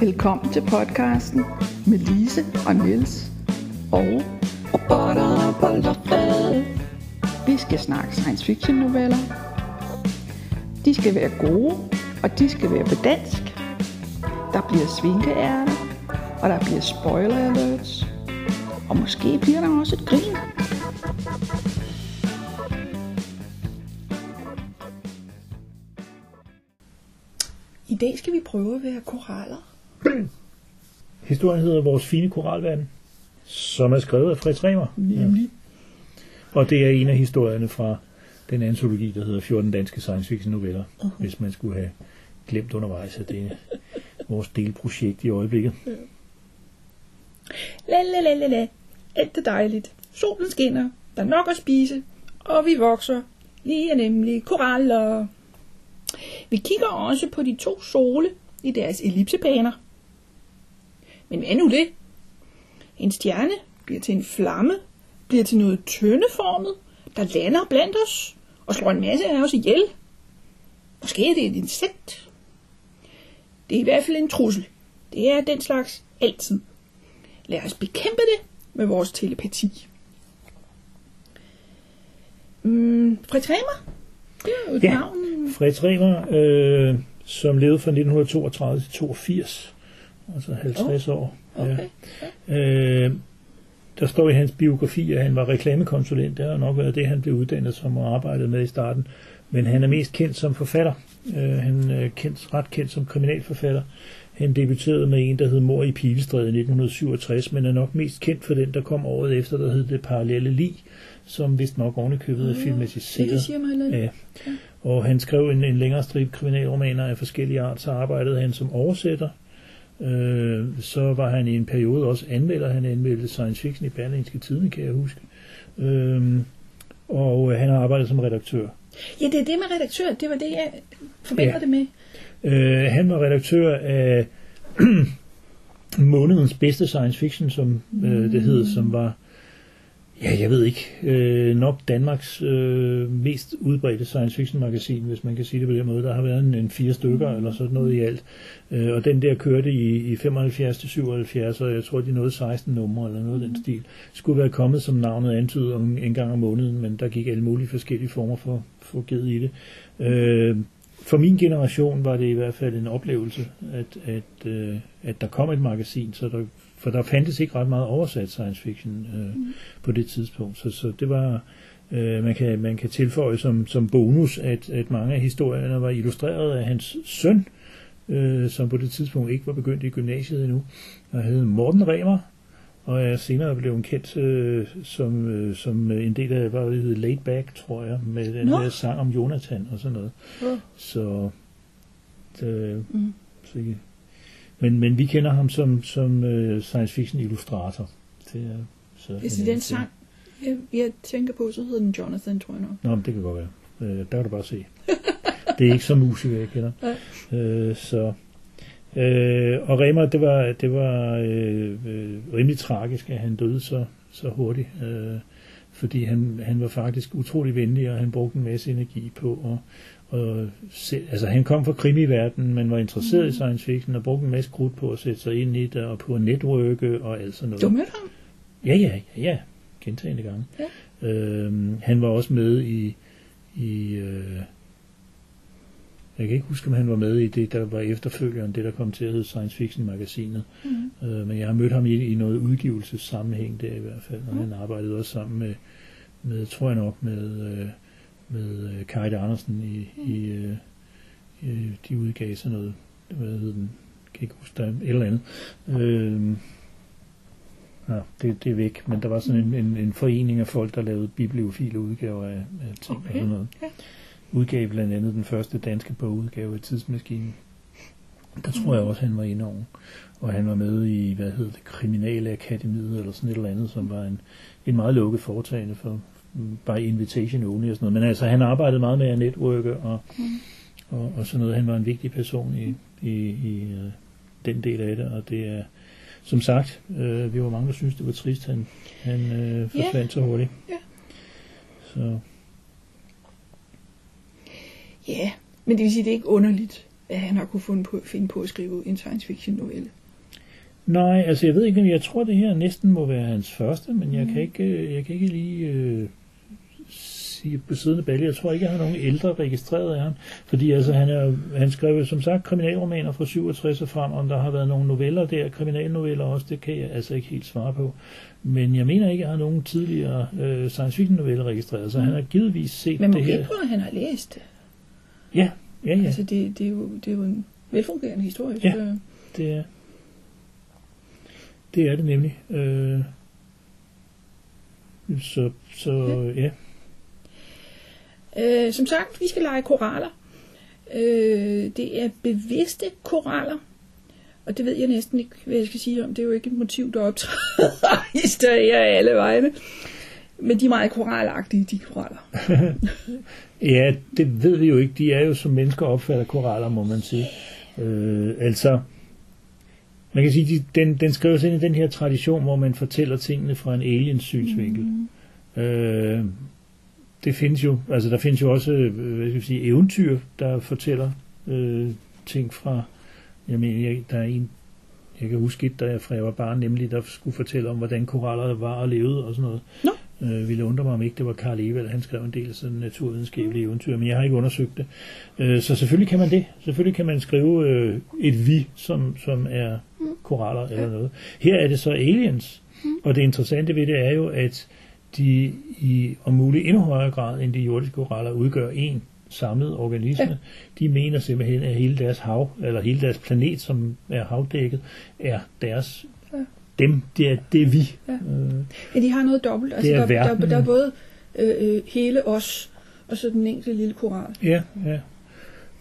Velkommen til podcasten med Lise og Niels og Robotter, bollerfred. vi skal snakke science fiction noveller. De skal være gode, og de skal være på dansk. Der bliver svinkeærter, og der bliver spoiler alerts. Og måske bliver der også et grin. I dag skal vi prøve at være koraller. Historien hedder Vores fine koralverden, som er skrevet af Fritz Remer. Nemlig. Og det er en af historierne fra den antologi, der hedder 14 danske science fiction noveller, uh-huh. hvis man skulle have glemt undervejs, at det er vores delprojekt i øjeblikket. La la la la la. Alt er dejligt. Solen skinner. Der er nok at spise. Og vi vokser. Vi er nemlig koraller. Vi kigger også på de to sole i deres ellipsebaner. Men hvad nu det? En stjerne bliver til en flamme, bliver til noget tyndeformet, der lander blandt os og slår en masse af os ihjel. Måske er det et insekt. Det er i hvert fald en trussel. Det er den slags altid. Lad os bekæmpe det med vores telepati. Mm, Fritz Remer? Det er jo et Ja. navn. Fritz Remer, øh, som levede fra 1932 til 82, altså 50 oh. år. Okay. Øh, der står i hans biografi, at han var reklamekonsulent. Det har nok været det, han blev uddannet som og arbejdede med i starten. Men han er mest kendt som forfatter. Øh, han er kendt, ret kendt som kriminalforfatter. Han debuterede med en, der hed Mor i Pilestræde i 1967, men er nok mest kendt for den, der kom året efter, der hed Det Parallelle Lig, som vist nok ovenikøbet er Ja, filmatiseret. det siger mig. Ja. Og han skrev en, en længere stribe kriminalromaner af forskellige art, så arbejdede han som oversætter. Øh, så var han i en periode også anmelder. Han anmeldte science fiction i Berlingske Tidene, kan jeg huske. Øh, og han har arbejdet som redaktør. Ja, det er det med redaktør. Det var det, jeg forbinder Ja. det med. Øh, han var redaktør af månedens bedste science fiction, som øh, det hed, som var, ja, jeg ved ikke, øh, nok Danmarks øh, mest udbredte science fiction magasin, hvis man kan sige det på den måde. Der har været en, en fire stykker eller sådan noget i alt. Øh, og den der kørte i, i 75 til 77, og jeg tror, de nåede 16 numre eller noget af den stil. Skulle være kommet, som navnet antyder, om en gang om måneden, men der gik alle mulige forskellige former for, for ged i det. Øh, for min generation var det i hvert fald en oplevelse, at, at, øh, at der kom et magasin, så der, for der fandtes ikke ret meget oversat science fiction øh, mm. på det tidspunkt. Så, så det var, øh, man, kan, man kan tilføje som, som bonus, at, at mange af historierne var illustreret af hans søn, øh, som på det tidspunkt ikke var begyndt i gymnasiet endnu, og hed Morten Remer, og er senere blevet kendt øh, som, øh, som en del af, hvad det hed, Laid Back, tror jeg, med den Nå. der sang om Jonathan og sådan noget. Ja. Så, det, Mm. så men, men vi kender ham som, som uh, science fiction illustrator. Det er, så Hvis det er den sang, jeg, jeg tænker på, så hedder den Jonathan, tror jeg nok. Nå, men det kan godt være. Uh, der kan du bare se. det er ikke så musiker, jeg kender. Uh, så, uh, og Remer, det var, det var uh, uh, rimelig tragisk, at han døde så, så hurtigt. Uh, fordi han, han var faktisk utrolig venlig, og han brugte en masse energi på at og se, altså han kom fra krimiverdenen, men var interesseret mm. i science fiction og brugte en masse krudt på at sætte sig ind i det og på at netværke og alt sådan noget. Du mødte ham? Ja, ja, ja, ja. Gentagende gange. Ja. Øhm, han var også med i, i øh, jeg kan ikke huske, om han var med i det, der var efterfølgeren, det der kom til at hedde Science Fiction Magasinet. Mm. Øh, men jeg har mødt ham i, i noget udgivelsessammenhæng der i hvert fald, og han arbejdede også sammen med, med tror jeg nok, med, øh, med øh, Kajt Andersen i, i, øh, i, de udgav sådan noget, hvad hed den, kan ikke huske, der er et eller andet. Øh, Ja, det, det er væk, men der var sådan en, en, en forening af folk, der lavede bibliofile udgaver af, af ting Okay, og sådan noget. Udgav blandt andet den første danske bogudgave af Tidsmaskinen. Der tror jeg også, han var inde over. Og han var med i, hvad hed det, Kriminale Akademiet, eller sådan et eller andet, som var en, en meget lukket foretagende for by invitation only og sådan noget. Men altså, han arbejdede meget med at netværke og, Mm. og, og sådan noget. Han var en vigtig person i, i, i øh, den del af det, og det er, som sagt, øh, vi var mange, der synes det var trist, han, han øh, forsvandt så hurtigt. Ja. Så Ja, men det vil sige, det er ikke underligt, at han har kunne finde på, finde på at skrive en science fiction novelle. Nej, altså jeg ved ikke, jeg tror det her næsten må være hans første, men jeg kan ikke, øh, jeg kan ikke lige øh, sige på siden af Balle. Jeg tror ikke, jeg har nogen ældre registreret af ham, fordi altså han, er, han skrev som sagt kriminalromaner fra 67 og frem, om der har været nogle noveller der, kriminalnoveller også, det kan jeg altså ikke helt svare på. Men jeg mener ikke, at jeg har nogen tidligere øh, science fiction noveller registreret, så han har givetvis set Men det her. at han har læst det. Ja, ja, ja, Altså, det, det, er jo, det er jo en velfungerende historie. Ja. så- det er det er det nemlig. Øh, så, så ja. Øh, som sagt, vi skal lege koraller. Øh, det er bevidste koraller. Og det ved jeg næsten ikke, hvad jeg skal sige om. Det er jo ikke et motiv, der optræder i større af alle vegne. Men de er meget koralagtige, de koraller. Ja, det ved vi jo ikke. De er jo som mennesker opfatter koraller, må man sige. Øh, altså, man kan sige, de, den, den skrives ind i den her tradition, hvor man fortæller tingene fra en aliens synsvinkel. Mm. Øh, det findes jo, altså der findes jo også, øh, hvad skal jeg sige, eventyr, der fortæller øh, ting fra, jeg mener, jeg, der er en, jeg kan huske et, da jeg, fra jeg var barn, nemlig der skulle fortælle om, hvordan koraller var og levede og sådan noget. Nå. Øh, ville undre mig, om ikke det var Karl Evald, han skrev en del sådan naturvidenskabelige eventyr, men jeg har ikke undersøgt det. Øh, så selvfølgelig kan man det. Selvfølgelig kan man skrive øh, et vi, som, som er koraller eller noget. Her er det så aliens, og det interessante ved det er jo, at de i om muligt endnu højere grad end de jordiske koraller udgør en samlet organisme. Ja. De mener simpelthen, at hele deres hav, eller hele deres planet, som er havdækket, er deres Ja. dem, det er, det er vi. Ja. Øh, Ja, de har noget dobbelt. Altså, er der, der, verden. der er både øh, øh, hele os, og så den enkelte lille koral. Ja, ja.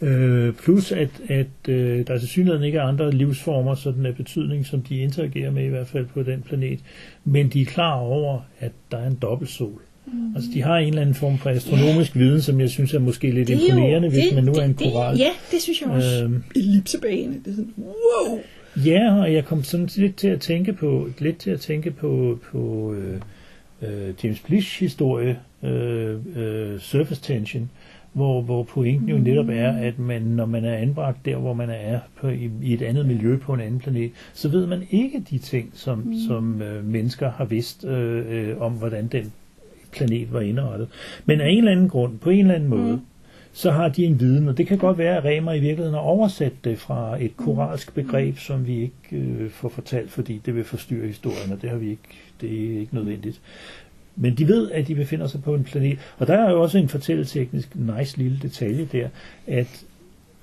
Øh, plus at, at øh, der til synligheden ikke er andre livsformer sådan af betydning, som de interagerer med i hvert fald på den planet, men de er klar over, at der er en dobbeltsol. Mm. Altså de har en eller anden form for astronomisk viden, som jeg synes er måske lidt Det er jo- imponerende, hvis det- man nu er en det- det- koral. Ja, det synes jeg også. Øhm. Ellipsebane, det er sådan, wow! Ja, og jeg kom sådan lidt til at tænke på, lidt til at tænke på, på øh, øh, James Blish historie, øh, øh, Surface Tension, hvor, hvor pointen jo netop er, at man, når man er anbragt der, hvor man er på, i, i et andet miljø på en anden planet, så ved man ikke de ting, som, mm. som øh, mennesker har vidst øh, øh, om, hvordan den planet var indrettet. Men af en eller anden grund, på en eller anden måde, Mm. så har de en viden, og det kan godt være, at Remer i virkeligheden har oversat det fra et koralsk begreb, som vi ikke øh, får fortalt, fordi det vil forstyrre historien, og det har vi ikke, det er ikke nødvendigt. Men de ved, at de befinder sig på en planet, og der er jo også en fortælleteknisk nice lille detalje der, at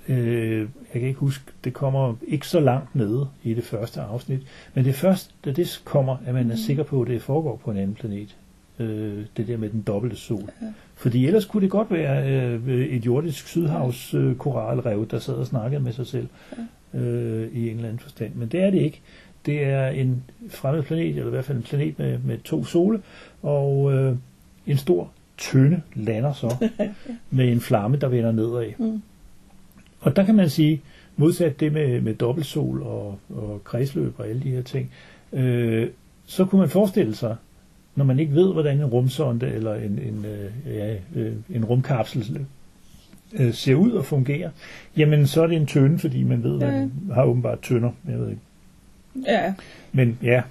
øh, jeg kan ikke huske, det kommer ikke så langt nede i det første afsnit, men det er først, da det kommer, at man er sikker på, at det foregår på en anden planet. Øh, det der med den dobbelte sol. Ja. Fordi ellers kunne det godt være øh, et jordisk sydhavs øh, koralrev, der sad og snakkede med sig selv øh, i en eller anden forstand. Men det er det ikke. Det er en fremmed planet, eller i hvert fald en planet med, med to sole, og øh, en stor tønde lander så med en flamme, der vender nedad. Mm. Og der kan man sige, modsat det med, med dobbeltsol og, og kredsløb og alle de her ting, øh, så kunne man forestille sig, når man ikke ved, hvordan en rumsonde eller en, en, øh, ja, øh, en rumkapsel øh, ser ud og fungerer, jamen så er det en tønde, fordi man ved, at man har åbenbart tønder. Jeg ved ikke. Ja, Men ja,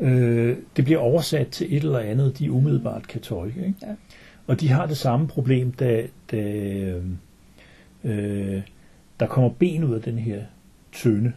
øh, det bliver oversat til et eller andet, de umiddelbart kan tolke. Ikke? Ja. Og de har det samme problem, da, da øh, øh, der kommer ben ud af den her tønde.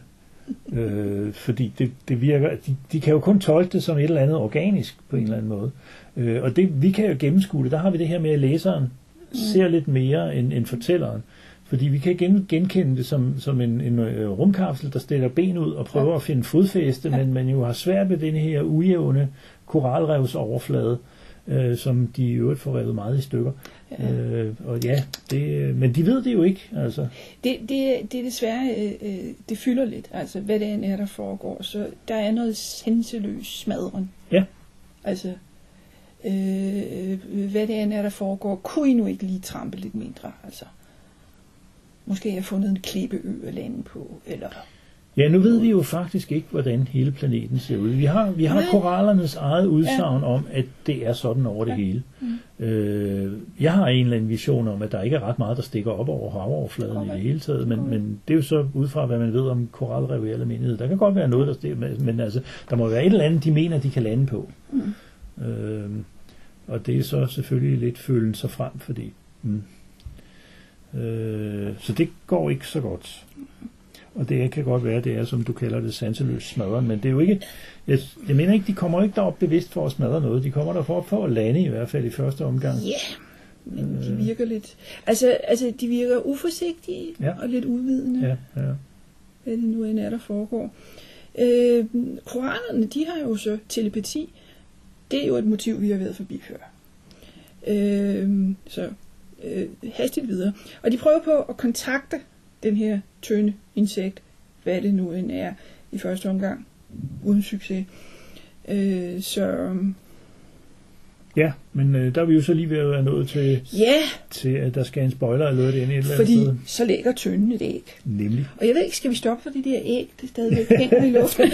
Øh, fordi det, det virker, de, de kan jo kun tolke det som et eller andet organisk på en eller anden måde. Øh, og det, vi kan jo gennemskue det. Der har vi det her med, at læseren ser lidt mere end, end fortælleren. Fordi vi kan gen, genkende det som, som en, en øh, rumkapsel, der stiller ben ud og prøver at finde fodfæste, men man jo har svært ved den her ujævne koralrevs overflade, øh, som de i øvrigt får revet meget i stykker. Ja. Øh, og ja, det, men de ved det jo ikke. Altså. det, det, det er desværre, øh, øh, det fylder lidt, altså hvad det end er, der foregår. Så der er noget senseløs smadren. Ja. Altså, øh, hvad det end er, der foregår, kunne I nu ikke lige trampe lidt mindre, altså. Måske har jeg fundet en klippeø at lande på, eller Ja, nu ved vi jo faktisk ikke, hvordan hele planeten ser ud. Vi har, vi har korallernes eget udsagn om, at det er sådan over det hele. Mm. Øh, jeg har en eller anden vision om, at der ikke er ret meget, der stikker op over havoverfladen i det hele taget, men, men det er jo så ud fra, hvad man ved om koralrev i almindelighed. Der kan godt være noget, der stikker, men- men altså, der må være et eller andet, de mener, de kan lande på. Mm. Øh, og det er så selvfølgelig lidt følen sig frem, fordi... Mm, øh, så det går ikke så godt. Og det kan godt være, det er, som du kalder det, sanseløs smadre, men det er jo ikke... Jeg, jeg mener ikke, de kommer ikke derop bevidst for at smadre noget. De kommer derfor for at lande i hvert fald i første omgang. Ja, men de virker lidt... Altså, altså de virker uforsigtige Ja. og lidt udvidende, Ja, ja. hvad det nu end er, der foregår. Øh, korallerne, de har jo så telepati. Det er jo et motiv, vi har været forbi før. Øh, så øh, hastigt videre. Og de prøver på at kontakte den her tynde insekt, hvad det nu end er, i første omgang, uden succes. Øh, så ja men øh, der er vi jo så lige ved at være nået til, ja, til at der skal en spoiler alert ind et eller andet fordi sted. så lægger tynden et æg. Nemlig. Og jeg ved ikke, skal vi stoppe for de der æg, det stadigvæk hænger i luften?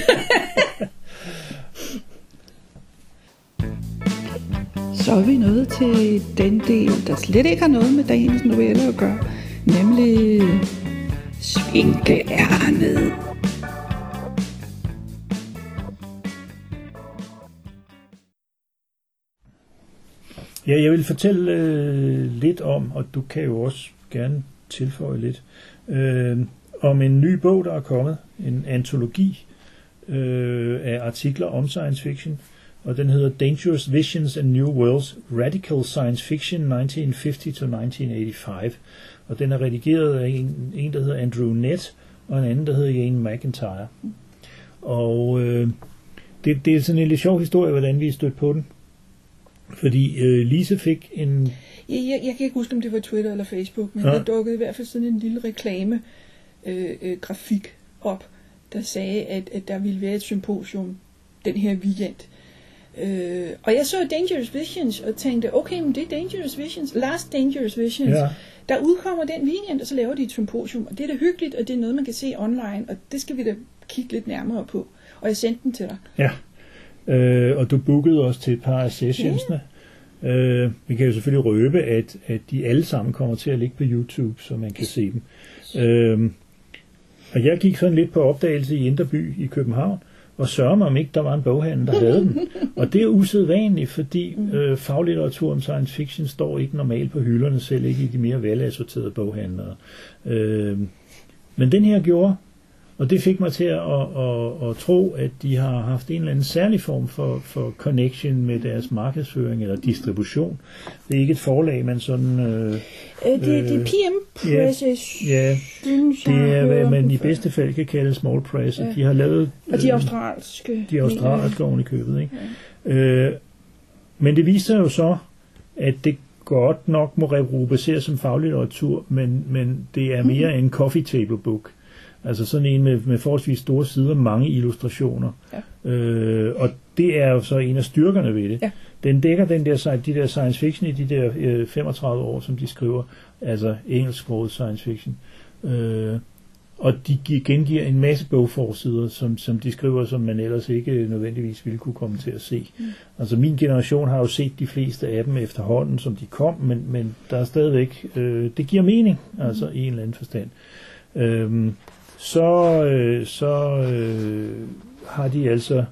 Så er vi nået til den del, der slet ikke har noget med dagens novelle at gøre, nemlig svinkeærnet. Ja, jeg vil fortælle øh, lidt om, og du kan jo også gerne tilføje lidt, øh, om en ny bog, der er kommet, en antologi øh, af artikler om science fiction, og den hedder Dangerous Visions and New Worlds, Radical Science Fiction 1950-1985, og den er redigeret af en, en, der hedder Andrew Nett, og en anden, der hedder Jane McIntyre. Og øh, det, det er sådan en lidt sjov historie, hvordan vi er stødt på den. Fordi øh, Lise fik en... Jeg, jeg, jeg kan ikke huske, om det var Twitter eller Facebook, men ja. der dukkede i hvert fald sådan en lille reklame øh, øh, grafik op, der sagde, at, at der ville være et symposium den her weekend. Øh, og jeg så Dangerous Visions og tænkte, okay, men det er Dangerous Visions, Last Dangerous Visions. Ja, Der udkommer den weekend, og så laver de et symposium, og det er da hyggeligt, og det er noget, man kan se online, og det skal vi da kigge lidt nærmere på. Og jeg sendte den til dig. ja. Øh, og du bookede os til et par af sessionsne. Øh, vi kan jo selvfølgelig røbe, at, at de alle sammen kommer til at ligge på YouTube, så man kan se dem. Øh, og jeg gik sådan lidt på opdagelse i Inderby i København, og sørger mig om ikke, der var en boghandel, der havde dem. Og det er usædvanligt, fordi øh, faglitteratur om science fiction står ikke normalt på hylderne, selv ikke i de mere velassorterede boghandlere. Øh, men den her gjorde, og det fik mig til at, at, at, at tro, at de har haft en eller anden særlig form for, for connection med deres markedsføring eller distribution. Det er ikke et forlag, man sådan... Øh, Øh, det, det er Øh, PM ja, Presses, ja, synes det jeg, er, hører hvad man i bedste fald kan kalde small press. Ja. Ja. De har lavet... Og de øh, australske. de australske oven i købet. Ikke? Ja. Øh, men det viste sig jo så, at det godt nok må rubriceres som faglitteratur, men, men det er mere en coffee table book. Altså sådan en med, med forholdsvis store sider, mange illustrationer. Ja. Øh, og det er jo så en af styrkerne ved det. Ja. Den dækker den der, de der science fiction i de der øh, 35 år, som de skriver, altså engelsksproget science fiction. Øh, og de gi- gengiver en masse bogforsider, som, som de skriver, som man ellers ikke nødvendigvis ville kunne komme til at se. Mm. Altså min generation har jo set de fleste af dem efterhånden, som de kom, men, men der er stadigvæk, øh, det giver mening, altså i en eller anden forstand. Øhm, så øh, så øh, har de altså,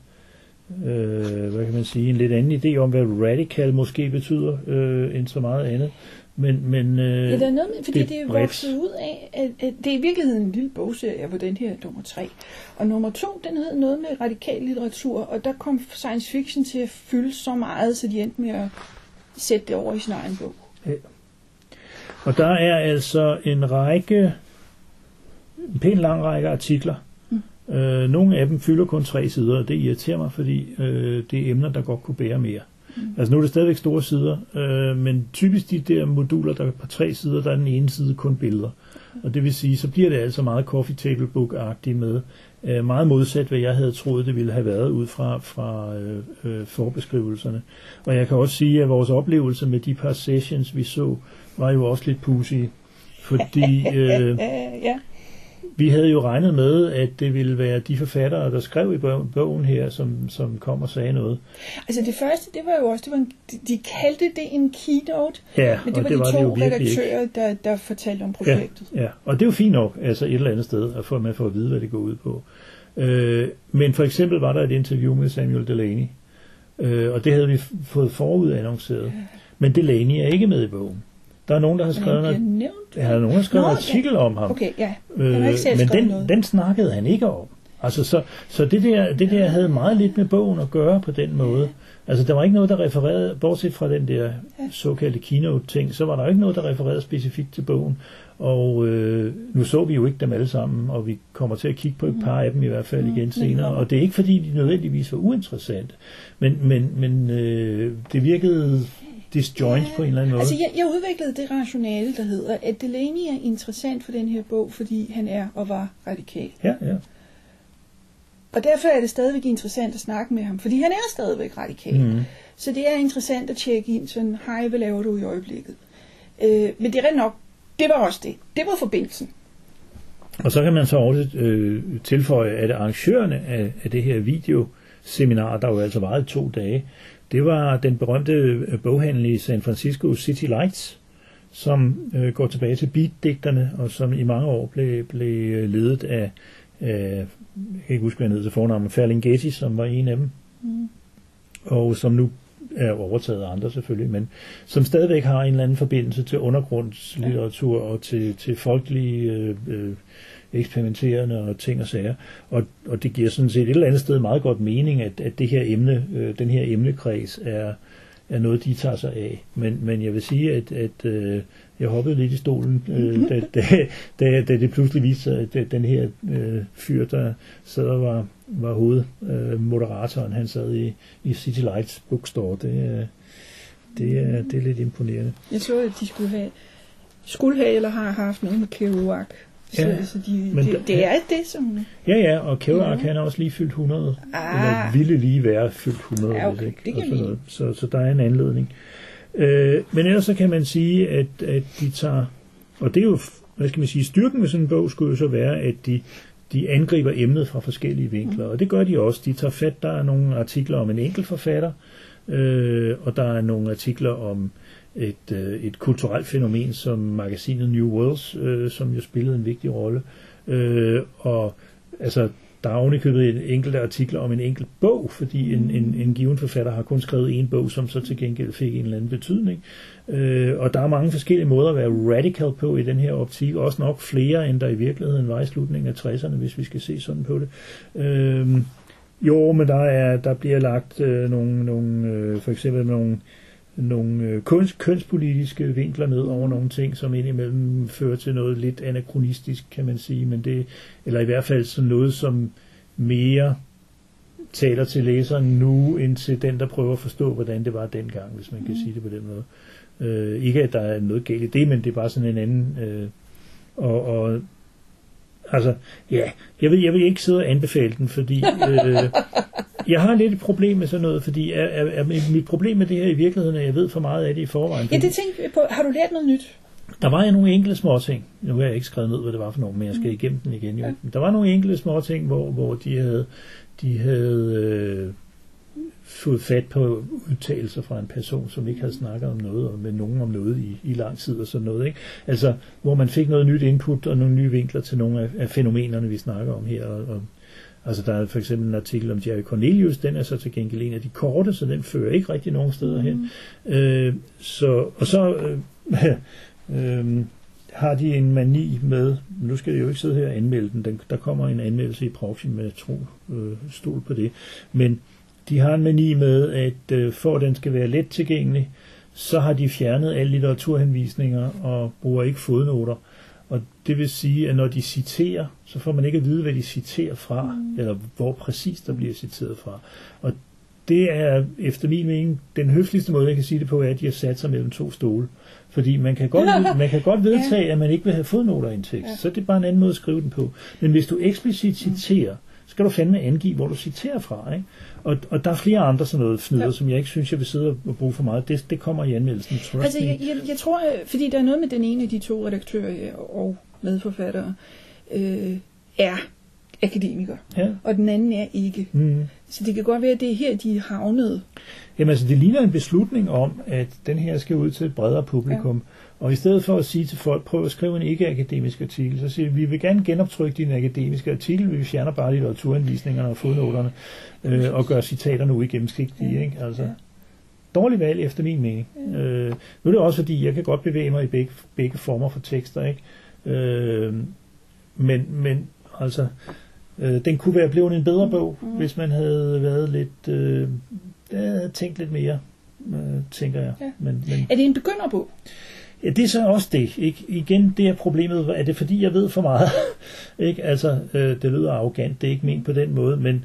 øh, hvad kan man sige, en lidt anden idé om, hvad radical måske betyder, øh, end så meget andet. Men, men øh, Ja, der er noget med, fordi det det er vokset ud af, at, at det er i virkeligheden en lille bogserie, hvor den her er nummer tre. Og nummer to, den hed noget med radikal litteratur, og der kom science fiction til at fylde så meget, så de endte med at sætte det over i sin egen bog. Og der er altså en række, en pæn lang række artikler. Mm. Øh, nogle af dem fylder kun tre sider, og det irriterer mig, fordi øh, det er emner, der godt kunne bære mere. Mm. Altså nu er det stadigvæk store sider, øh, men typisk de der moduler, der er på tre sider, der er den ene side kun billeder. Og det vil sige, så bliver det altså meget coffee table book-agtigt med, øh, meget modsat, hvad jeg havde troet, det ville have været ud fra, fra øh, øh, forbeskrivelserne. Og jeg kan også sige, at vores oplevelse med de par sessions, vi så, var jo også lidt pudsige. Fordi Øh, ja. Vi havde jo regnet med, at det ville være de forfattere, der skrev i bogen, bogen her, som, som kom og sagde noget. Altså det første, det var jo også, det var en, de- kaldte det en keynote, Ja, men det var det de var to det ikke. redaktører, der, der fortalte om Ja, projektet. ja, og det er jo fint nok, altså et eller andet sted, at få, man får at vide, hvad det går ud på. Øh, men for eksempel var der et interview med Samuel Delaney, øh, og det havde vi fået forud annonceret. Men Delaney er ikke med i bogen. Der er nogen, der har skrevet, en, der er nogen, der har skrevet Nå, en artikel om ham. Okay, ja. Øh, men den, noget. den snakkede han ikke om. Altså, så, så det, der, det der havde meget lidt med bogen at gøre på den måde. Altså, der var ikke noget, der refererede, bortset fra den der såkaldte keynote-ting, så var der ikke noget, der refererede specifikt til bogen. Og øh, nu så vi jo ikke dem alle sammen, og vi kommer til at kigge på et par af dem i hvert fald igen senere. Og det er ikke fordi, de nødvendigvis var uinteressante, men, men, men øh, det virkede disjoint på en eller anden måde. Altså, jeg, jeg udviklede det rationale, der hedder, at Delaney er interessant for den her bog, fordi han er og var radikal. Ja, ja. Og derfor er det stadigvæk interessant at snakke med ham, fordi han er stadigvæk radikal. Mm. Så det er interessant at tjekke ind sådan, hej, hvad laver du i øjeblikket? Øh, men det er rent nok, det var også det. Det var forbindelsen. Og så kan man så også øh, tilføje, at arrangørerne af, af det her videoseminar, der jo altså varede to dage, det var den berømte øh, boghandel i San Francisco City Lights, som øh, går tilbage til beatdigterne, og som i mange år blev, blev ledet af, af jeg kan ikke huske, hvad han hed til fornavn, Ferlinghetti, som var en af dem, Mm. og som nu er overtaget af andre selvfølgelig, men som stadigvæk har en eller anden forbindelse til undergrundslitteratur og til, til folkelige øh, øh, eksperimenterende og ting og sager. Og, og det giver sådan set et eller andet sted meget godt mening, at, at det her emne, øh, den her emnekreds er, er noget, de tager sig af. Men, men jeg vil sige, at, at øh, jeg hoppede lidt i stolen, øh, da, da, da, da det pludselig viste sig, at den her øh, fyr, der sad og var, var hovedmoderatoren, øh, moderatoren, han sad i, i City Lights bookstore. Det, er- det, er, det er lidt imponerende. Jeg så, at de skulle have, skulle have eller har haft noget med Kerouac. Så, Ja, så de, men det, det er det, som... Ja, ja, og Kerouac, Ja. han er også lige fyldt 100. Ah. Eller ville lige være fyldt 100. Ja, okay, ikke, det og kan sådan vi. noget. Så, så der er en anledning. Øh, men ellers så kan man sige, at, at de tager, og det er jo, hvad skal man sige, styrken med sådan en bog skulle jo så være, at de, de angriber emnet fra forskellige vinkler, og det gør de også. De tager fat, der er nogle artikler om en enkelt forfatter, øh, og der er nogle artikler om et, øh, et kulturelt fænomen som magasinet New Worlds, øh, som jo spillede en vigtig rolle. Øh, og altså, der er ovenikøbet en enkelte artikler om en enkelt bog, fordi en, en, en given forfatter har kun skrevet en bog, som så til gengæld fik en eller anden betydning. Øh, og der er mange forskellige måder at være radical på i den her optik, også nok flere, end der i virkeligheden var i slutningen af 60'erne, hvis vi skal se sådan på det. Øh, jo, men der, er, der bliver lagt øh, nogle, nogle øh, for eksempel nogle nogle øh, køns, kønspolitiske vinkler ned over nogle ting, som indimellem fører til noget lidt anachronistisk, kan man sige, men det, eller i hvert fald sådan noget, som mere taler til læseren nu, end til den, der prøver at forstå, hvordan det var dengang, hvis man kan sige det på den måde. Øh, ikke, at der er noget galt i det, men det er bare sådan en anden... Øh, og, og altså, ja, jeg vil, jeg vil ikke sidde og anbefale den, fordi øh, jeg har lidt et problem med sådan noget, fordi er, er, er mit problem med det her i virkeligheden, at jeg ved for meget af det i forvejen. Ja, det tænkte på. Har du lært noget nyt? der var jo nogle enkelte små ting. Nu har jeg ikke skrevet ned, hvad det var for nogle, men jeg skal igennem den igen. Jo. Ja. Der var nogle enkelte små ting, hvor, hvor de havde, de havde øh, fået fat på udtalelser fra en person, som ikke havde snakket om noget, og med nogen om noget i, i lang tid og sådan noget. Ikke? Altså, hvor man fik noget nyt input og nogle nye vinkler til nogle af, af fænomenerne, vi snakker om her. Og, og, altså, der er for eksempel en artikel om Jerry Cornelius, den er så til gengæld en af de korte, så den fører ikke rigtig nogen steder hen. Øh, så, og så øh, øh, har de en mani med, nu skal jeg jo ikke sidde her og anmelde den, den der kommer en anmeldelse i proxy med tro, øh, stol på det, men de har en mani med, at øh, for at den skal være let tilgængelig, så har de fjernet alle litteraturhenvisninger og bruger ikke fodnoter. Og det vil sige, at når de citerer, så får man ikke at vide, hvad de citerer fra, mm. eller hvor præcis der bliver citeret fra. Og det er efter min mening den høfligste måde, jeg kan sige det på, er, at de har sat sig mellem to stole. Fordi man kan godt, man kan godt vedtage, at man ikke vil have fodnoter i en tekst. Ja. Så det er bare en anden måde at skrive den på. Men hvis du eksplicit citerer, så skal du fandme angive, hvor du citerer fra. Ikke? Og, og der er flere andre sådan noget fnider, Ja. som jeg ikke synes, jeg vil sidde og bruge for meget. Det, det kommer i anmeldelsen. Trust Altså, jeg, jeg, jeg tror, øh, fordi der er noget med den ene af de to redaktører øh, og medforfattere, øh, er akademiker, Ja. og den anden er ikke. Mm. Så det kan godt være, at det er her, de er havnet. Jamen altså, det ligner en beslutning om, at den her skal ud til et bredere publikum. Ja. Og i stedet for at sige til folk, prøv at skrive en ikke-akademisk artikel, så siger vi, vi vil gerne genoptrykke din akademiske artikel, vi fjerner bare litteraturanvisningerne og fodnoterne, øh, og gør citaterne uigennemsigtige. Ikke? Altså. Dårlig valg efter min mening. Øh, nu er det også fordi, jeg kan godt bevæge mig i begge, begge former for tekster. Ikke? Øh, men, men altså, øh, den kunne være blevet en bedre bog, Mm. hvis man havde været lidt, øh, havde tænkt lidt mere, øh, tænker jeg. Ja. Men, men Er det en begynderbog? Ja, det er så også det. Ikke? Igen, det er problemet. Er det fordi, jeg ved for meget? ikke? Altså, øh, det lyder arrogant, det er ikke ment på den måde, men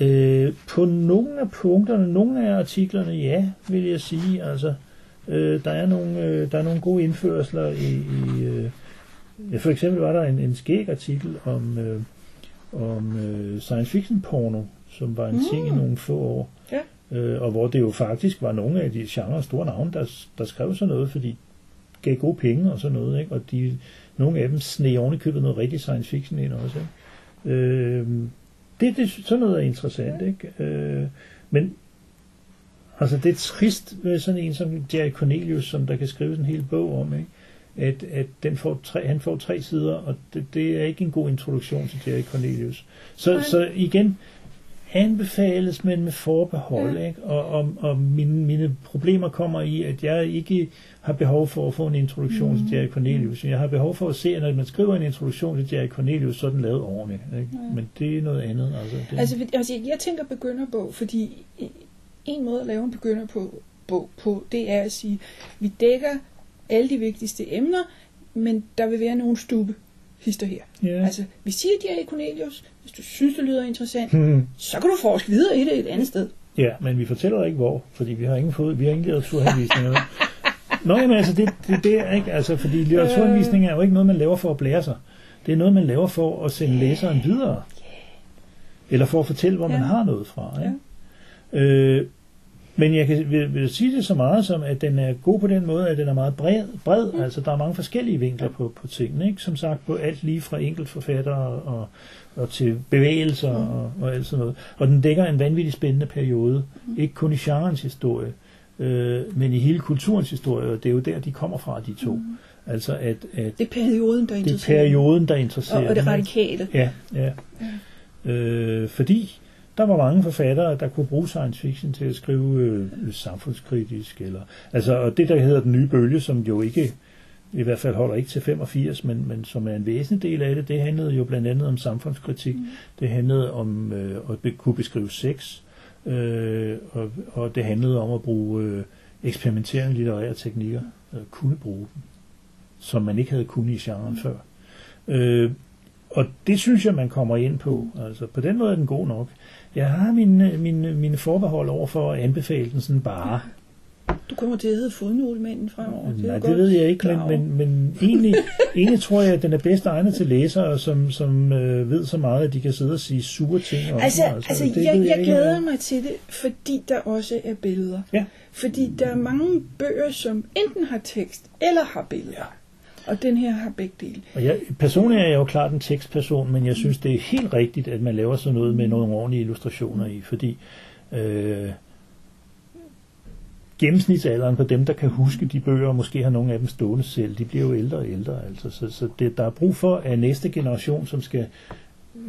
øh, på nogle af punkterne, nogle af artiklerne, ja, vil jeg sige. Altså, øh, der, er nogle, øh, der er nogle gode indførsler i... i øh, ja, for eksempel var der en, en skæg artikel om, øh, om øh, science fiction porno, som var en Mm. ting i nogle få år. Ja. Øh, og hvor det jo faktisk var nogle af de genre store navne, der, der skrev sådan noget, fordi gav gode penge og sådan noget, ikke? og de, nogle af dem sne oven i købet noget rigtig science fiction ind også. Ikke? Øh, det, det, sådan noget er interessant, ikke? Øh, men altså det er trist med sådan en som Jerry Cornelius, som der kan skrive en hel bog om, ikke? At, at den får tre, han får tre sider, og det, det er ikke en god introduktion til Jerry Cornelius. Så, Nej. så igen, anbefales, men med forbehold. Ja. Ikke? Og, og, og mine, mine problemer kommer i, at jeg ikke har behov for at få en introduktion mm. til Jerry Cornelius. Jeg har behov for at se, at når man skriver en introduktion til Jerry Cornelius, så er den lavet ordentligt. Ikke? Ja. Men det er noget andet. Altså, det, Altså, altså, jeg tænker begynderbog, fordi en måde at lave en begynderbog bog på, det er at sige, vi dækker alle de vigtigste emner, men der vil være nogle stube hister her. ja. Altså, vi siger, de er i Cornelius. Hvis du synes, det lyder interessant, Hmm. så kan du forske videre i det et andet sted. Ja, men vi fortæller ikke hvor, fordi vi har ingen fået, vi har ingen litteraturhenvisninger. Nå, jamen altså, det, det, det er ikke, altså, fordi litteraturhenvisninger er jo ikke noget, man laver for at blære sig. Det er noget, man laver for at sende læseren videre. Eller for at fortælle, hvor man Ja. har noget fra. Ikke? Øh, men jeg kan, vil, vil sige det så meget som, at den er god på den måde, at den er meget bred. bred. Mm. Altså, der er mange forskellige vinkler på, på tingene. Ikke? Som sagt, på alt lige fra enkeltforfattere og, og til bevægelser Mm. og, og alt sådan noget. Og den dækker en vanvittig spændende periode. Mm. Ikke kun i genrens historie, øh, men i hele kulturens historie. Og det er jo der, de kommer fra, de to. Mm. Altså, at, at Det er perioden, der det er interesserer. perioden, der og, interesserer og det dem, ikke? radikale. Ja, ja. Øh, fordi der var mange forfattere, der kunne bruge science fiction til at skrive øh, samfundskritisk. Eller, altså, og det, der hedder den nye bølge, som jo ikke, i hvert fald holder ikke til 85, men, men som er en væsentlig del af det, det handlede jo blandt andet om samfundskritik. Mm. Det handlede om øh, at kunne beskrive sex, øh, og, og det handlede om at bruge øh, eksperimenterende litterære teknikker, øh, kunne bruge dem, som man ikke havde kunnet i genren før. Øh, og det synes jeg, man kommer ind på. Altså, på den måde er den god nok. Jeg har mine, mine, mine forbehold over for at anbefale den sådan bare. Du kommer til at hedde fodnotemanden fremover. er Nej, jeg det godt ved jeg ikke, men, men, men egentlig, egentlig tror jeg, at den er bedst egnet til læsere, som, som øh, ved så meget, at de kan sidde og sige sure ting om Altså, den. altså det jeg, jeg ikke, glæder mig til det, fordi der også er billeder. Ja. Fordi der er mange bøger, som enten har tekst eller har billeder. Ja. Og den her har begge dele. Og jeg, personligt er jeg jo klart en tekstperson, men jeg synes, det er helt rigtigt, at man laver sådan noget med nogle ordentlige illustrationer i, fordi øh, gennemsnitsalderen på dem, der kan huske de bøger, og måske har nogle af dem stående selv, de bliver jo ældre og ældre. Altså. Så, så det, der er brug for, at næste generation, som skal...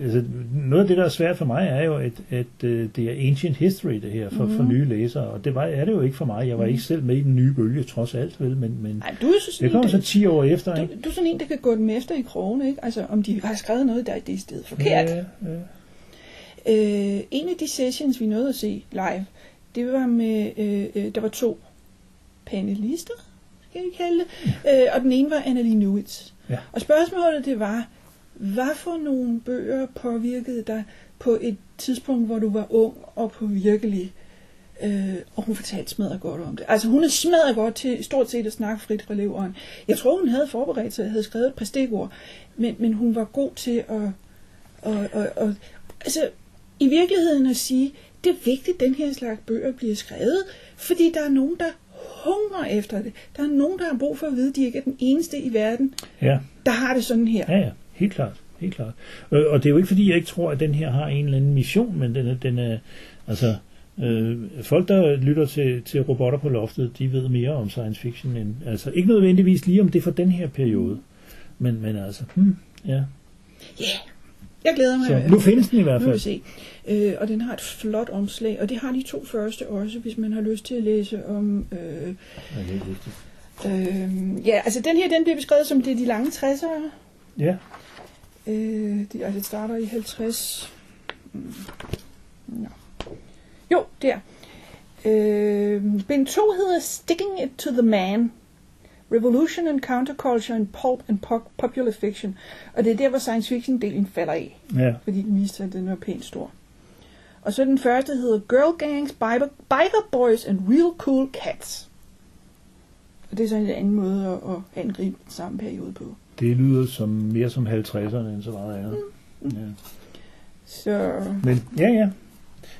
Altså, noget af det, der er svært for mig, er jo, at, at øh, det er ancient history, det her, for, for Mhm. nye læsere. Og det var, er det jo ikke for mig. Jeg var ikke selv med i den nye bølge, trods alt, vel? Men, men Nej, du er så det sådan, kommer en, så der, 10 år efter, ikke? du, du er sådan en, der kan gå dem efter i krogene, ikke? Altså, om de har skrevet noget, der er det sted forkert. Ja, ja. Øh, en af de sessions, vi nåede at se live, det var med, øh, øh, der var to panelister, skal vi kalde det, øh, og den ene var Annalie Newitz. Ja. Og spørgsmålet det var, hvad for nogle bøger påvirkede dig på et tidspunkt, hvor du var ung og påvirkelig? Øh, og hun fortalte smadret godt om det. Altså hun er smadret godt til stort set at snakke frit fra leveren. Jeg tror, hun havde forberedt sig, havde skrevet et par stikord, men, men hun var god til at, at, at, at altså, i virkeligheden at sige, det er vigtigt, at den her slags bøger bliver skrevet, fordi der er nogen, der hungrer efter det. Der er nogen, der har brug for at vide, at de ikke er den eneste i verden, ja. der har det sådan her. Ja, ja, helt klart. helt klart. Og, og det er jo ikke fordi, jeg ikke tror, at den her har en eller anden mission, men den er, den er altså, øh, folk, der lytter til, til robotter på loftet, de ved mere om science fiction, end, altså ikke nødvendigvis lige om det for den her periode, men, men altså, hmm, ja. Ja, yeah. jeg glæder mig. Så nu findes den i hvert Nu vil fald. vi se. Øh, og den har et flot omslag, og det har de to første også, hvis man har lyst til at læse om... Øh, Ja, det er vigtigt. øh, ja, altså den her, den bliver beskrevet som det er de lange 60'ere. Ja, Øh, det, altså det starter i 50. Mm. Nå. Jo, der. Øh, bind 2 hedder Sticking It to the Man. Revolution and Counterculture in Pulp and Pop- Popular Fiction. Og det er der, hvor science fiction-delen falder af. ja, fordi den viste sig, at den var pænt stor. Og så den første hedder Girl Gangs, Biker, Biker Boys and Real Cool Cats. Og det er så en anden måde at, at angribe den samme periode på. Det lyder som mere som 50'erne end så meget andet. Mm. Ja. Så Men ja, ja.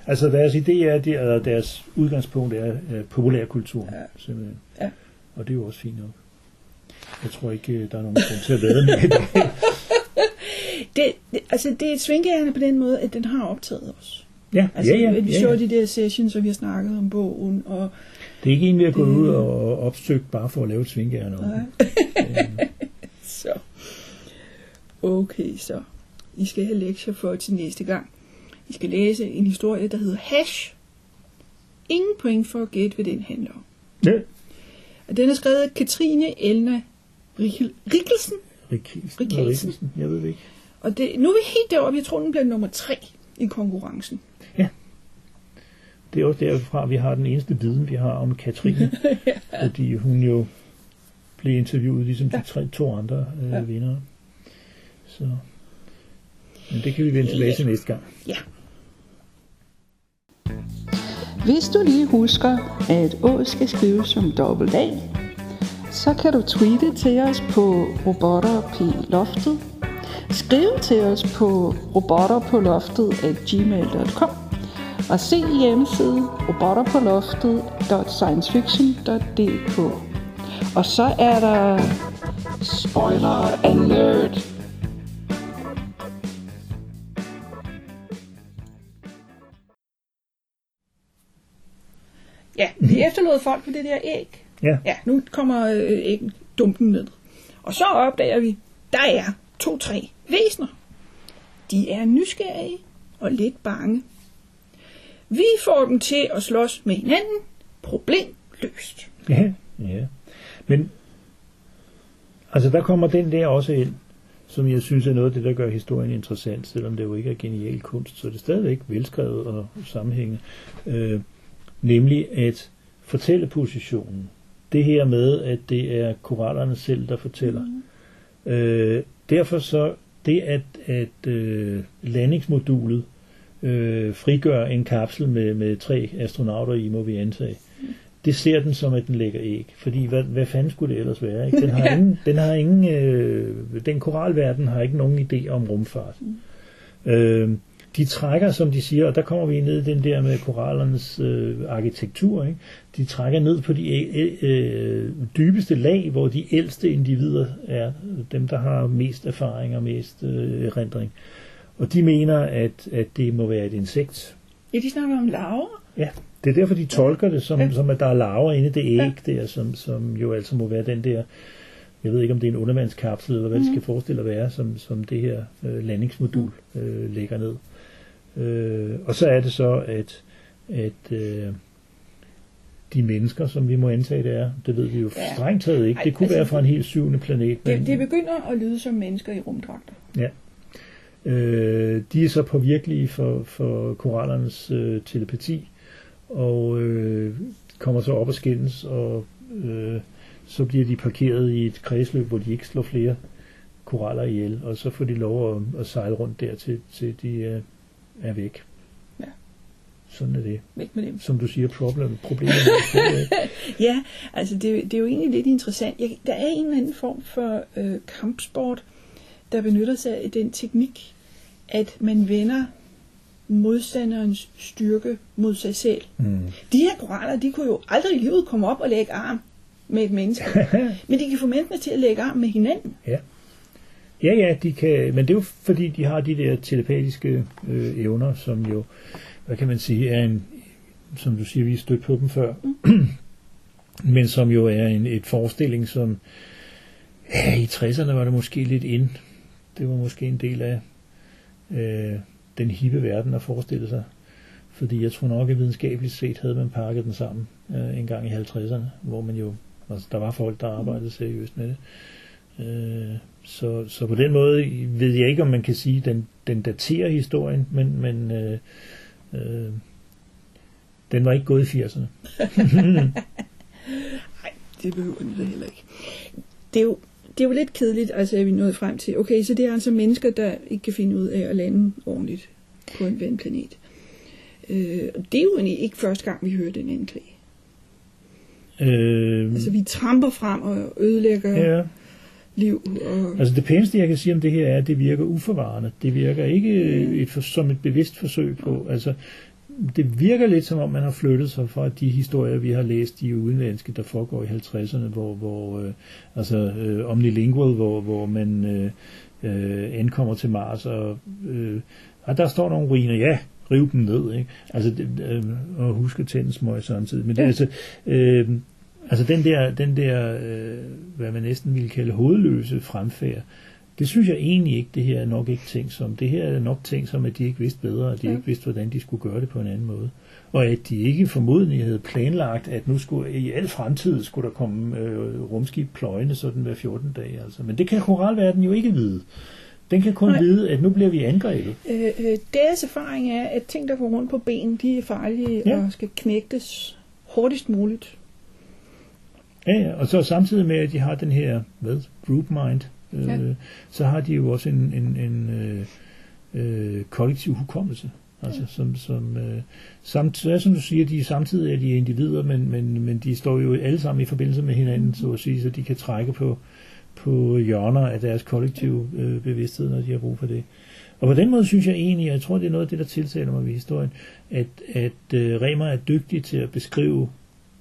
Altså deres idé er, de, eller deres udgangspunkt er uh, populærkultur, Ja. simpelthen. Ja. Og det er jo også fint nok. Jeg tror ikke, øh, der er nogen grund til at vade med det, det, altså det er svinkærende på den måde, at den har optaget os. Ja, Altså, ja, ja, at vi ja, så ja. de der sessions, og vi har snakket om bogen, og Det er ikke en, vi har gået Det- ud og opsøgt bare for at lave et svingærn om. Nej. Okay, så. I skal have lektier for til næste gang. I skal læse en historie, der hedder Hash. Ingen point for at gætte, hvad den handler om. Ja. Og den er skrevet af Katrine Elna Rikkel- Rikkelsen. Rikkelsen. Rikkelsen. Jeg ved det ikke. Og det, nu er vi helt deroppe. Jeg tror, den bliver nummer tre i konkurrencen. Det er også derfra, vi har den eneste viden, vi har om Katrine. ja. Fordi hun jo blev interviewet ligesom de tre, to andre øh, Ja. ja. vindere. Så. Men det kan vi vende tilbage til næste gang. Ja. Hvis du lige husker, at Å skal skrives som dobbelt A, så kan du tweete til os på robotter på loftet. Skriv til os på robotterpåloftet at gmail.com og se hjemmesiden robotterpåloftet.sciencefiction.dk Og så er der spoiler alert. Ja, vi efterlod folk på det der æg. Ja. Ja, nu kommer øh, æggen dumpen ned. Og så opdager vi, der er to-tre væsner. De er nysgerrige og lidt bange. Vi får dem til at slås med hinanden. Problem løst. Ja, ja. Men altså der kommer den der også ind, som jeg synes er noget af det, der gør historien interessant, selvom det jo ikke er genial kunst, så det er stadigvæk velskrevet og sammenhængende. Øh, nemlig at fortælle positionen. Det her med, at det er korallerne selv, der fortæller. Mm. Øh, derfor så det, at, at øh, landingsmodulet øh, frigør en kapsel med, med tre astronauter i, må vi antage, det ser den som, at den lægger æg. Fordi hvad, hvad fanden skulle det ellers være? Ikke? Den har Ja. ingen, den, har ingen øh, den koralverden har ikke nogen idé om rumfart. Mm. Øh, de trækker, som de siger, og der kommer vi ned i den der med korallernes øh, arkitektur. Ikke? De trækker ned på de øh, dybeste lag, hvor de ældste individer er dem, der har mest erfaring og mest øh, erindring. Og de mener, at, at det må være et insekt. Ja, de snakker om laver. Ja, det er derfor, de tolker det som, Ja. ja. som at der er larver inde i det æg der, som, som jo altså må være den der, jeg ved ikke om det er en undervandskapsel, eller hvad det skal forestille at være, som, som det her øh, landingsmodul øh, lægger ned. Øh, og så er det så, at, at øh, de mennesker, som vi må antage det er, det ved vi jo Ja. strengt taget ikke. Ej, Det kunne altså, være fra en helt syvende planet. Det, det begynder at lyde som mennesker i rumdragter. Ja. Øh, de er så påvirkelige for, for korallernes øh, telepati, og øh, kommer så op og skændes, og øh, så bliver de parkeret i et kredsløb, hvor de ikke slår flere koraller ihjel, og så får de lov at, at sejle rundt der, til, til de øh, er væk. Ja. Sådan er det. Væk med dem. Som du siger, problem, problemet er, Ja, altså det, det er jo egentlig lidt interessant. Jeg, der er en eller anden form for øh, kampsport, der benytter sig af den teknik, at man vender modstanderens styrke mod sig selv. mm. De her koraller, de kunne jo aldrig i livet komme op og lægge arm med et menneske. Men de kan få mennesker til at lægge arm med hinanden. Ja. Ja, ja, de kan, men det er jo fordi, de har de der telepatiske øh, evner, som jo, hvad kan man sige, er en, som du siger, vi stødt på dem før, mm. men som jo er en, et forestilling, som ja, i 60'erne var det måske lidt ind. Det var måske en del af øh, den hippe verden at forestille sig. Fordi jeg tror nok, at videnskabeligt set havde man pakket den sammen øh, en gang i 50'erne, hvor man jo, altså der var folk, der arbejdede seriøst med det. Øh, så, så på den måde ved jeg ikke, om man kan sige, at den, den daterer historien, men, men øh, øh, den var ikke gået i 80'erne. Nej, det behøver den da heller ikke. Det er jo, det er jo lidt kedeligt, altså at vi nåede frem til, okay, så det er altså mennesker, der ikke kan finde ud af at lande ordentligt på en vandplanet. Øh, og det er jo egentlig ikke første gang, vi hører den anklage. Øh, Altså, vi tramper frem og ødelægger ja. Ja, liv. Og... altså det pæneste, jeg kan sige om det her, er, at det virker uforvarende. Det virker ikke et, for, som et bevidst forsøg på. Altså, det virker lidt som om, man har flyttet sig fra de historier, vi har læst i udenlandske, der foregår i 50'erne, hvor, hvor øh, altså øh, omnilingual, hvor, hvor man øh, øh, ankommer til Mars, og øh, og der står nogle ruiner, ja, riv dem ned, ikke? Altså, det, øh, og husk at tænde smøg samtidig. Men det, er altså, øh, altså den der, den der øh, hvad man næsten ville kalde hovedløse fremfærd, det synes jeg egentlig ikke, det her er nok ikke ting som. Det her er nok ting som, at de ikke vidste bedre, at de Ja. ikke vidste, hvordan de skulle gøre det på en anden måde. Og at de ikke formodentlig havde planlagt, at nu skulle i al fremtid skulle der komme øh, rumskib pløjende sådan hver 14 dage. Altså. Men det kan koralverden jo ikke vide. Den kan kun Nej. vide, at nu bliver vi angrebet. Øh, øh, deres erfaring er, at ting, der går rundt på ben, de er farlige ja. og skal knægtes hurtigst muligt. Ja, ja, og så samtidig med, at de har den her hvad, group mind, øh, Ja. så har de jo også en, en, en øh, øh, kollektiv hukommelse. Altså, Ja. som, som, øh, samt, så er, som du siger, de samtidig er de individer, men, men, men de står jo alle sammen i forbindelse med hinanden, så at sige, så de kan trække på, på hjørner af deres kollektive øh, bevidsthed, når de har brug for det. Og på den måde synes jeg egentlig, og jeg tror, det er noget af det, der tiltaler mig ved historien, at, at øh, Remer er dygtig til at beskrive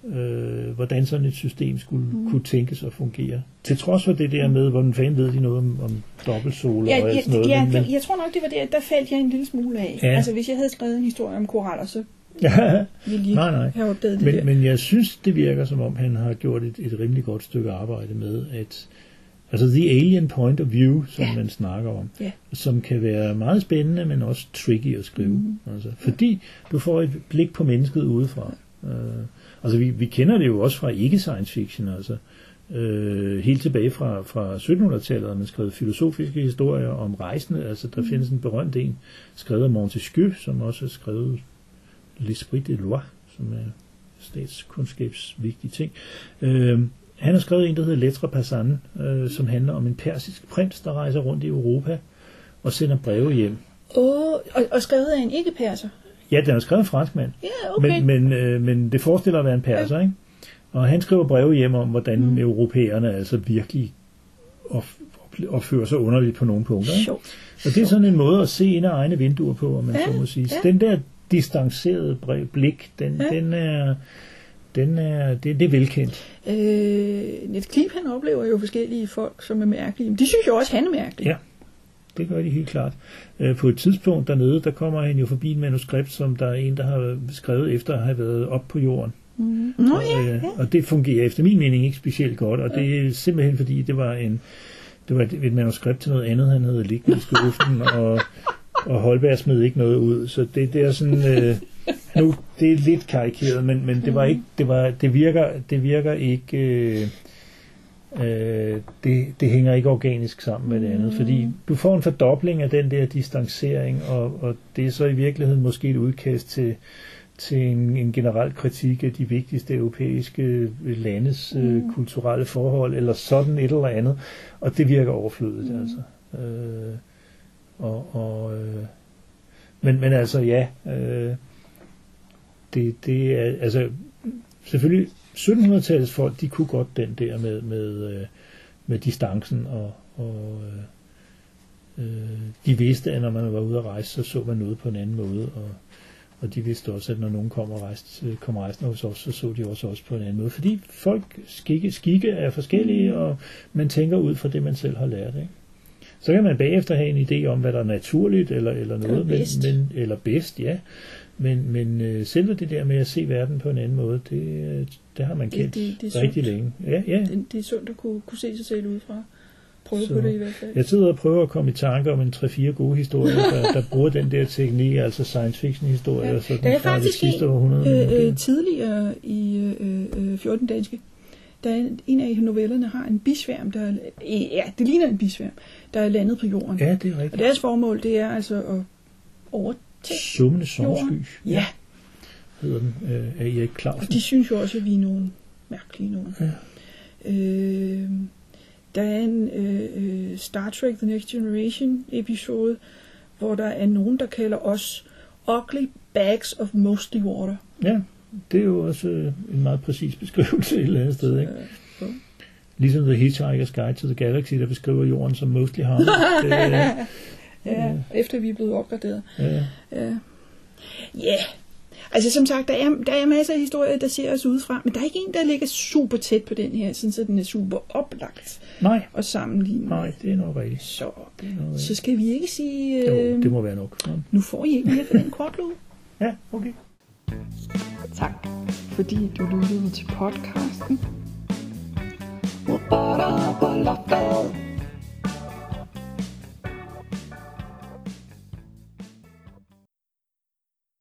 øh, hvordan sådan et system skulle mm. kunne tænkes at fungere. Til trods for det der med, hvordan fanden ved de noget om, om dobbeltsoler Ja, og alt sådan noget. ja, men, men, jeg tror nok, det var der, der faldt jeg en lille smule af. Ja. Altså, hvis jeg havde skrevet en historie om koraller, så ja, ville jeg ikke Nej, nej. have opdaget det der. men, men jeg synes, det virker som om, han har gjort et, et rimelig godt stykke arbejde med, at altså the alien point of view, som Ja. man snakker om, Ja. som kan være meget spændende, men også tricky at skrive. Mm. Altså, fordi du får et blik på mennesket udefra. Uh, altså vi, vi kender det jo også fra ikke-science fiction, altså øh, helt tilbage fra, fra 1700-tallet har man skrevet filosofiske historier om rejsende. Altså der mm. findes en berømt en, skrevet af Montesquieu, som også har skrevet L'Esprit de Loi, som er statskundskabsvigtige ting. Øh, han har skrevet en, der hedder Lettre Passane, øh, som handler om en persisk prins, der rejser rundt i Europa og sender breve hjem. Åh, og, og skrevet af en ikke-perser. Ja, den er skrevet franskmand, Ja, okay. men, men, øh, men det forestiller at være en perser, ikke? Og han skriver breve hjem om, hvordan mm. europæerne altså virkelig op, opfører sig underligt på nogle punkter. Ikke? Og det er sådan en måde at se ind af egne vinduer på, om man Ja, så må sige. ja. Den der distancerede blik, den, Ja. den er, den er, det, det er velkendt. Øh, Net Klip, han oplever jo forskellige folk, som er mærkelige. Men de synes jo også, han er mærkelig. Ja. Det gør de helt klart. Øh, På et tidspunkt dernede, der kommer han jo forbi et manuskript, som der er en, der har skrevet efter at have været op på jorden. Mm. Nå og, ja, øh, ja. og det fungerer efter min mening ikke specielt godt, og det er simpelthen fordi, det var en det var et, et manuskript til noget andet, han havde liggende i skuffen, og, og Holberg smed ikke noget ud, så det, det er sådan, øh, nu, det er lidt karikeret, men, men det var ikke, det var, det virker, det virker ikke, øh, øh, det, det hænger ikke organisk sammen med det andet, fordi du får en fordobling af den der distancering, og, og det er så i virkeligheden måske et udkast til, til en, en generel kritik af de vigtigste europæiske landes øh, kulturelle forhold, eller sådan et eller andet, og det virker overflødigt, mm. altså. Øh, og, og, øh, men, men altså, ja, øh, det, det er, altså, selvfølgelig, 1700-tallets folk, de kunne godt den der med, med, øh, med distancen, og, og øh, øh, de vidste, at når man var ude at rejse, så så man noget på en anden måde, og, og de vidste også, at når nogen kom, og rejste, øh, kom rejsende hos os, så så de også også på en anden måde. Fordi folk skikke, skikke er forskellige, og man tænker ud fra det, man selv har lært. Ikke? Så kan man bagefter have en idé om, hvad der er naturligt eller, eller noget. Men, men, eller bedst, ja. Men, men øh, selve det der med at se verden på en anden måde, det, øh, det har man Det- kendt det- det er rigtig sundt. længe. Ja, ja. Det, det er sundt at kunne, kunne se sig selv udefra. Prøve Så- på det i hvert fald. Jeg sidder og prøver at komme i tanke om en 3-4 gode historier, der, der bruger den der teknik, altså science fiction historier, Ja. sådan Der er fra det faktisk sidste århundrede. øh, øh, tidligere i øh, øh, 14 danske, der er en- af novellerne har en bisværm, der er, øh, ja, det ligner en bisværm, der er landet på jorden. ja, det er Og rigtigt. deres formål, det er altså at overtage Summende jorden. Ja, hedder den øh, af Erik Clausen. og de synes jo også, at vi er nogle mærkelige nogen. Ja. Øh, der er en øh, øh, Star Trek The Next Generation episode, hvor der er nogen, der kalder os ugly bags of mostly water. Ja, det er jo også øh, en meget præcis beskrivelse et eller andet sted. Ikke? Ligesom The Hitchhiker's Guide to the Galaxy, der beskriver jorden som mostly harmless. det, Ja, efter vi er blevet opgraderet. ja, Ja. Ja. Altså som sagt, der er, der er masser af historier, der ser os udefra, men der er ikke en, der ligger super tæt på den her, sådan så den er super oplagt nej, at sammenligne. nej, det er nok rigtigt. Så, nok så skal vi ikke sige, Jo, øh, det må være nok. Ja. nu får I ikke mere for den kortlåd. Ja, okay. Tak, fordi du lyttede til podcasten. Loftet.